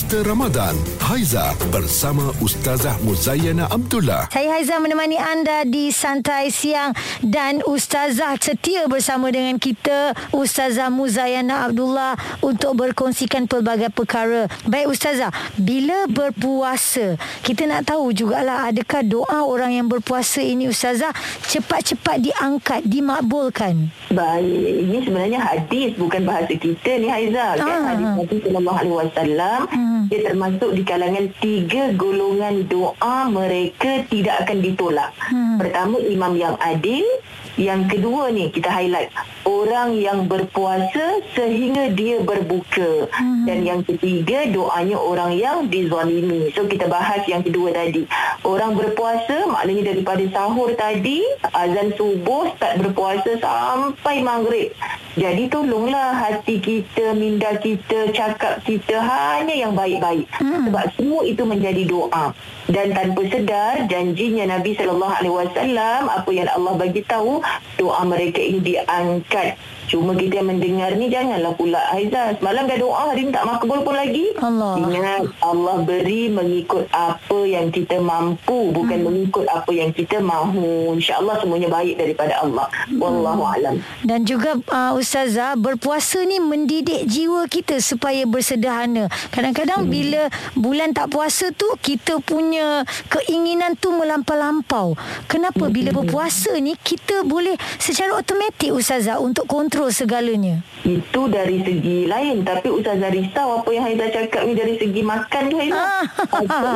Booster Ramadan. Haiza bersama Ustazah Muzayana Abdullah. Saya Haiza menemani anda di Santai Siang dan Ustazah setia bersama dengan kita Ustazah Muzayana Abdullah untuk berkongsikan pelbagai perkara. Baik Ustazah, bila berpuasa, kita nak tahu jugalah adakah doa orang yang berpuasa ini Ustazah cepat-cepat diangkat, dimakbulkan? Baik, ini sebenarnya hadis bukan bahasa kita ni Haiza. Kan Ah. hadis Nabi sallallahu alaihi wasallam Hmm. dia termasuk di kalangan tiga golongan doa mereka tidak akan ditolak. Hmm. Pertama imam yang adil, yang kedua ni kita highlight orang yang berpuasa sehingga dia berbuka Hmm. dan yang ketiga doanya orang yang dizalimi. So kita bahas yang kedua tadi. Orang berpuasa maknanya daripada sahur tadi azan subuh start berpuasa sampai maghrib. Jadi tolonglah hati kita, minda kita, cakap kita hanya yang baik-baik. Hmm. Sebab semua itu menjadi doa. Dan tanpa sedar janjinya Nabi sallallahu alaihi wasallam apa yang Allah bagi tahu doa mereka ini diangkat. Cuma kita yang mendengar ni janganlah pula Haizah. Semalam dah doa hari ni tak makbul pun lagi. Allah. Ingat Allah beri mengikut apa yang kita mampu bukan mengikut apa yang kita mahu. InsyaAllah semuanya baik daripada Allah. Wallahu alam. Dan juga uh, Ustazah Berpuasa ni mendidik jiwa kita Supaya bersederhana Kadang-kadang hmm. bila Bulan tak puasa tu Kita punya Keinginan tu melampau-lampau Kenapa hmm. bila berpuasa ni Kita boleh Secara automatik Ustazah Untuk kontrol segalanya? Itu dari segi lain. Tapi Ustazah risau Apa yang Haizah cakap ni Dari segi makan tu Haizah? Ah.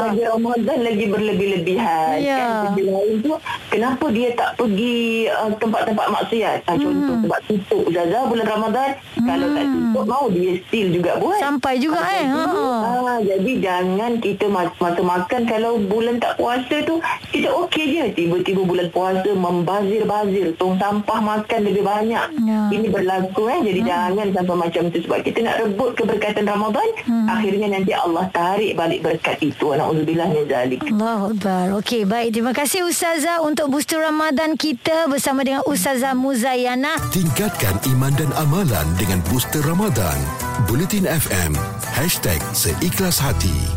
Lagi Ramadan Lagi berlebih-lebihan. Ya. kan Segi lain tu Kenapa dia tak pergi uh, Tempat-tempat maksiat? Uh, Contoh sebab tutup Ustazah bulan Ramadan Kalau tak tutup Mau dia still juga buat. Sampai juga Ah, eh? jadi, ha. ah, jadi jangan kita mas- masa makan Kalau bulan tak puasa tu Kita okey je. Tiba-tiba bulan puasa Membazir-bazir. Tong sampah makan lebih banyak. Ya. Ini berlaku eh. Jadi jangan sampai macam tu Sebab kita nak rebut keberkatan Ramadan Akhirnya nanti Allah tarik balik berkat itu. Alhamdulillah min zalik. Allah Akbar. Okey baik. Terima kasih Ustazah Untuk booster Ramadan kita Bersama dengan Ustazah Muzayana Tingkatkan iman dan amalan dengan Booster Ramadan. Bulletin FM. Seikhlas Hati.